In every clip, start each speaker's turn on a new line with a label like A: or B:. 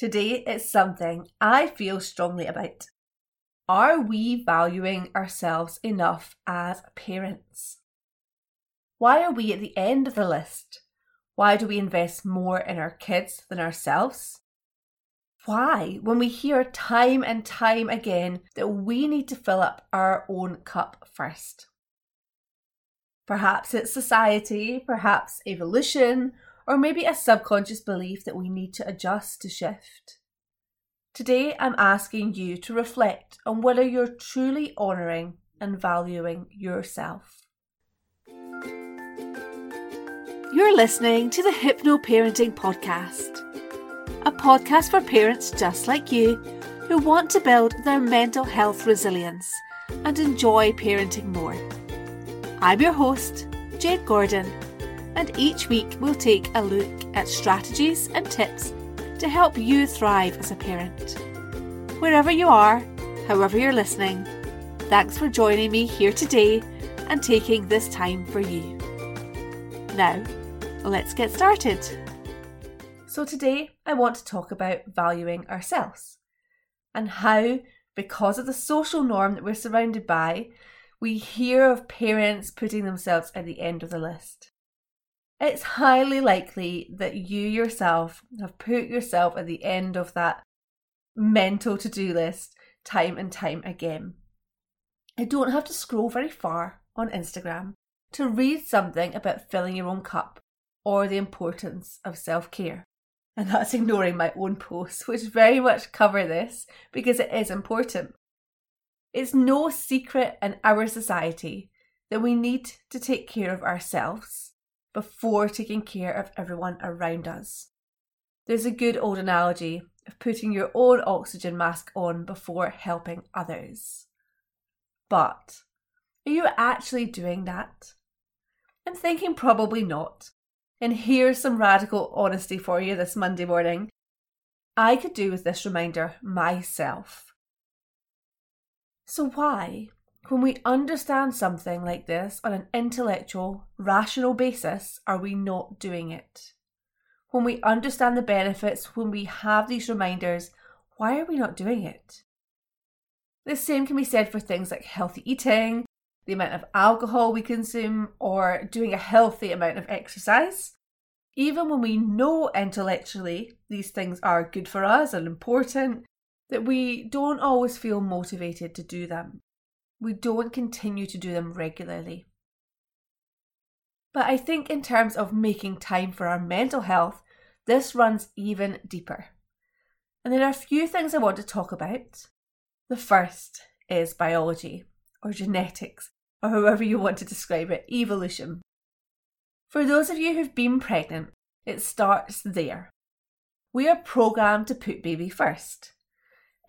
A: Today it's something I feel strongly about. Are we valuing ourselves enough as parents? Why are we at the end of the list? Why do we invest more in our kids than ourselves? Why, when we hear time and time again that we need to fill up our own cup first? Perhaps it's society, perhaps evolution, or maybe a subconscious belief that we need to adjust to shift. Today, I'm asking you to reflect on whether you're truly honouring and valuing yourself. You're listening to the Hypno Parenting Podcast, a podcast for parents just like you who want to build their mental health resilience and enjoy parenting more. I'm your host, Jade Gordon and each week we'll take a look at strategies and tips to help you thrive as a parent. Wherever you are, however you're listening, thanks for joining me here today and taking this time for you. Now, let's get started. So, today I want to talk about valuing ourselves and how, because of the social norm that we're surrounded by, we hear of parents putting themselves at the end of the list. It's highly likely that you yourself have put yourself at the end of that mental to do list time and time again. I don't have to scroll very far on Instagram to read something about filling your own cup or the importance of self care. And that's ignoring my own posts, which very much cover this because it is important. It's no secret in our society that we need to take care of ourselves before taking care of everyone around us. There's a good old analogy of putting your own oxygen mask on before helping others. But are you actually doing that? I'm thinking probably not. And here's some radical honesty for you this Monday morning. I could do with this reminder myself. So, why, when we understand something like this on an intellectual, rational basis, are we not doing it? When we understand the benefits, when we have these reminders, why are we not doing it? The same can be said for things like healthy eating, the amount of alcohol we consume, or doing a healthy amount of exercise. Even when we know intellectually these things are good for us and important, that we don't always feel motivated to do them we don't continue to do them regularly. But I think, in terms of making time for our mental health, this runs even deeper. And there are a few things I want to talk about. The first is biology, or genetics, or however you want to describe it, evolution. For those of you who've been pregnant, it starts there. We are programmed to put baby first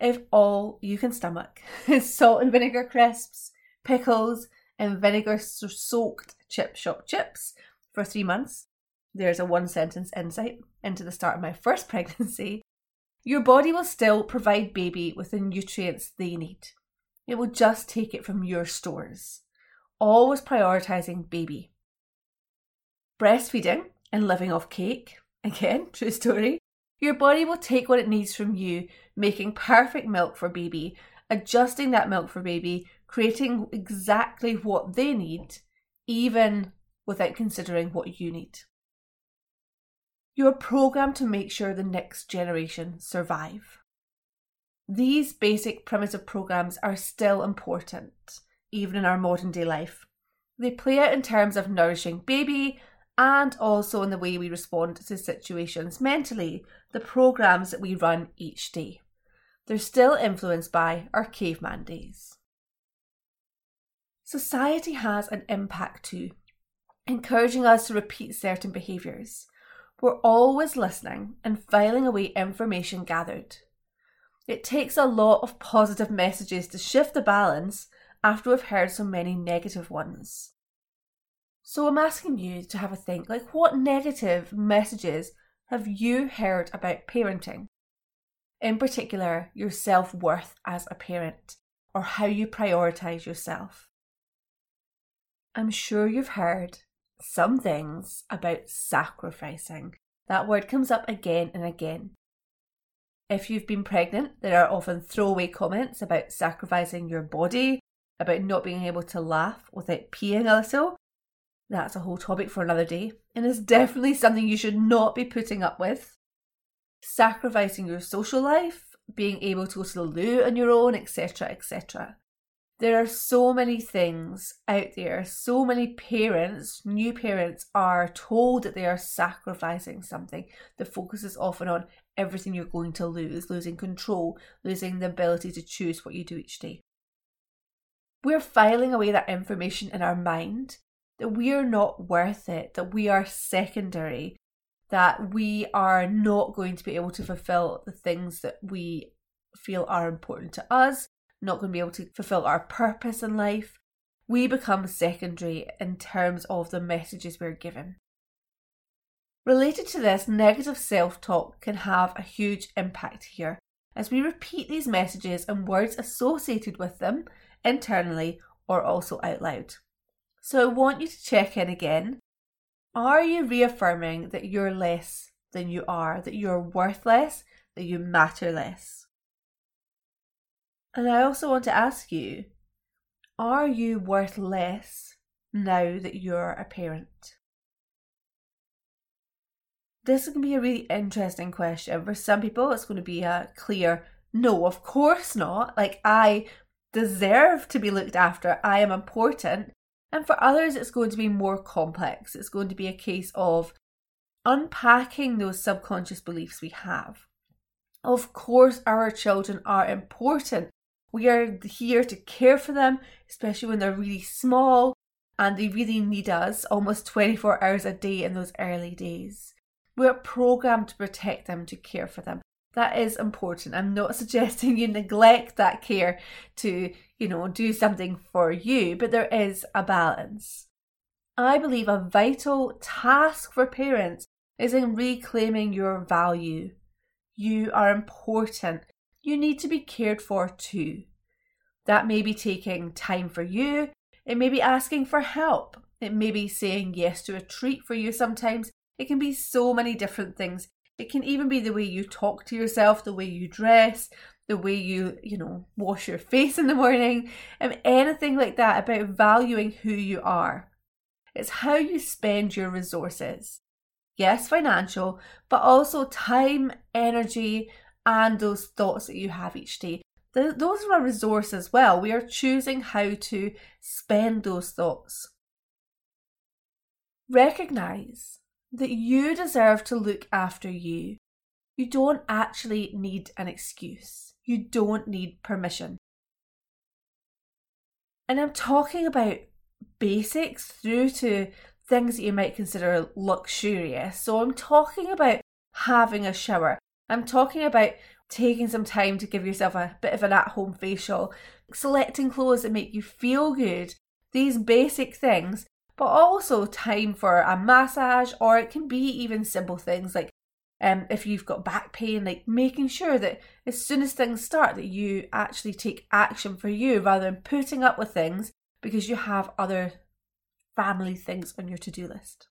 A: if all you can stomach is salt and vinegar crisps, pickles, and vinegar soaked chip shop chips for three months, there's a one sentence insight into the start of my first pregnancy. Your body will still provide baby with the nutrients they need. It will just take it from your stores. Always prioritizing baby. Breastfeeding and living off cake, again, true story, your body will take what it needs from you, making perfect milk for baby, adjusting that milk for baby, creating exactly what they need, even without considering what you need. You're programmed to make sure the next generation survive. These basic primitive programs are still important, even in our modern day life. They play out in terms of nourishing baby, and also in the way we respond to situations mentally, the programs that we run each day. They're still influenced by our caveman days. Society has an impact too, encouraging us to repeat certain behaviours. We're always listening and filing away information gathered. It takes a lot of positive messages to shift the balance after we've heard so many negative ones. So I'm asking you to have a think like, what negative messages have you heard about parenting? In particular, your self worth as a parent or how you prioritise yourself. I'm sure you've heard some things about sacrificing. That word comes up again and again. If you've been pregnant, there are often throwaway comments about sacrificing your body, about not being able to laugh without peeing a little. That's a whole topic for another day, and is definitely something you should not be putting up with. Sacrificing your social life, being able to go to the loo on your own, etc., etc. There are so many things out there, so many parents, new parents, are told that they are sacrificing something. The focus is often on everything you're going to lose, losing control, losing the ability to choose what you do each day. We're filing away that information in our mind that we are not worth it, that we are secondary, that we are not going to be able to fulfill the things that we feel are important to us, not going to be able to fulfill our purpose in life. We become secondary in terms of the messages we're given. Related to this, negative self talk can have a huge impact here as we repeat these messages and words associated with them internally or also out loud. So I want you to check in again. Are you reaffirming that you're less than you are, that you're worth less, that you matter less? And I also want to ask you are you worth less now that you're a parent? This can be a really interesting question. For some people, it's going to be a clear no, of course not. Like, I deserve to be looked after, I am important. And for others, it's going to be more complex. It's going to be a case of unpacking those subconscious beliefs we have. Of course, our children are important. We are here to care for them, especially when they're really small and they really need us almost 24 hours a day in those early days. We're programmed to protect them, to care for them. That is important. I'm not suggesting you neglect that care to, you know, do something for you, but there is a balance. I believe a vital task for parents is in reclaiming your value. You are important. You need to be cared for too. That may be taking time for you. It may be asking for help. It may be saying yes to a treat for you sometimes. It can be so many different things. It can even be the way you talk to yourself, the way you dress, the way you, you know, wash your face in the morning, and anything like that about valuing who you are. It's how you spend your resources. Yes, financial, but also time, energy, and those thoughts that you have each day. those are a resource as well. We are choosing how to spend those thoughts. Recognize that you deserve to look after you. You don't actually need an excuse. You don't need permission. And I'm talking about basics through to things that you might consider luxurious. So I'm talking about having a shower. I'm talking about taking some time to give yourself a bit of an at home facial, selecting clothes that make you feel good. These basic things but also time for a massage, or it can be even simple things like um, if you've got back pain, like making sure that as soon as things start, that you actually take action for you rather than putting up with things because you have other family things on your to do list.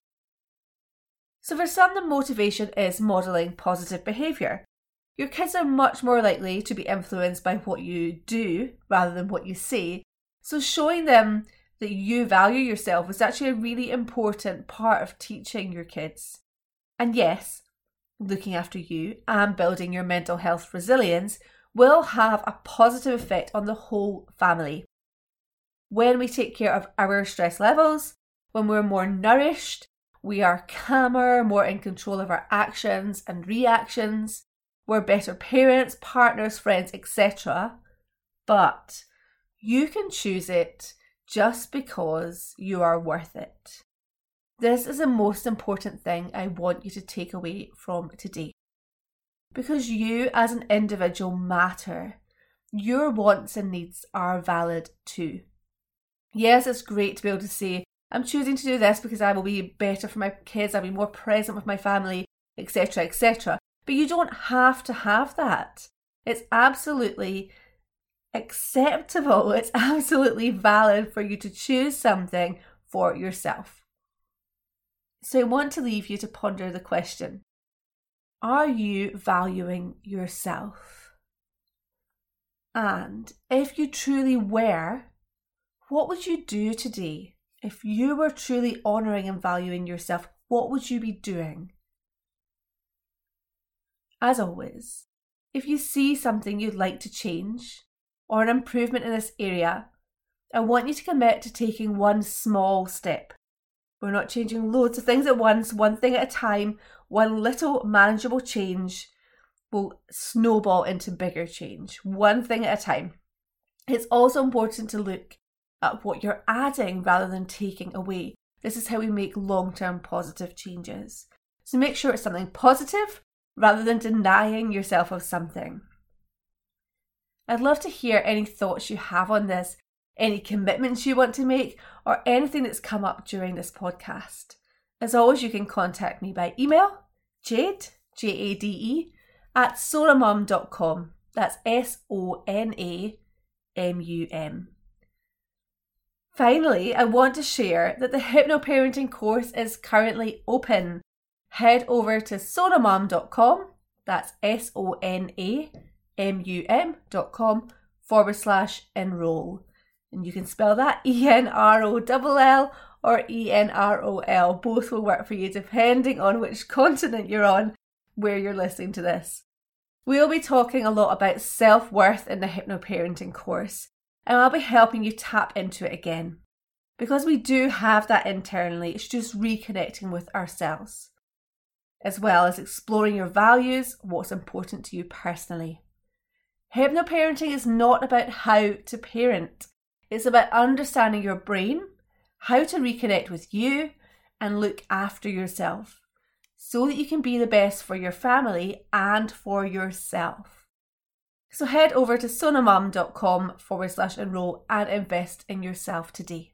A: So, for some, the motivation is modelling positive behaviour. Your kids are much more likely to be influenced by what you do rather than what you say. So, showing them that you value yourself is actually a really important part of teaching your kids. And yes, looking after you and building your mental health resilience will have a positive effect on the whole family. When we take care of our stress levels, when we're more nourished, we are calmer, more in control of our actions and reactions, we're better parents, partners, friends, etc. But you can choose it just because you are worth it. This is the most important thing I want you to take away from today. Because you as an individual matter. Your wants and needs are valid too. Yes, it's great to be able to say, I'm choosing to do this because I will be better for my kids, I'll be more present with my family, etc., etc. But you don't have to have that. It's absolutely acceptable. It's absolutely valid for you to choose something for yourself. So I want to leave you to ponder the question Are you valuing yourself? And if you truly were, what would you do today? If you were truly honouring and valuing yourself, what would you be doing? As always, if you see something you'd like to change or an improvement in this area, I want you to commit to taking one small step. We're not changing loads of things at once, one thing at a time. One little manageable change will snowball into bigger change, one thing at a time. It's also important to look at what you're adding rather than taking away. This is how we make long term positive changes. So make sure it's something positive rather than denying yourself of something. I'd love to hear any thoughts you have on this, any commitments you want to make, or anything that's come up during this podcast. As always, you can contact me by email, jade, J A D E, at sonamum.com. That's S O N A M U M. Finally, I want to share that the Hypnoparenting course is currently open. Head over to sonamum.com, that's S O N A M U M.com forward slash enroll. And you can spell that E N R O L L or E N R O L. Both will work for you depending on which continent you're on, where you're listening to this. We'll be talking a lot about self worth in the Hypnoparenting course and I'll be helping you tap into it again. Because we do have that internally, it's just reconnecting with ourselves, as well as exploring your values, what's important to you personally. Hypnoparenting is not about how to parent, it's about understanding your brain, how to reconnect with you, and look after yourself so that you can be the best for your family and for yourself. So head over to sonamum.com forward slash enroll and invest in yourself today.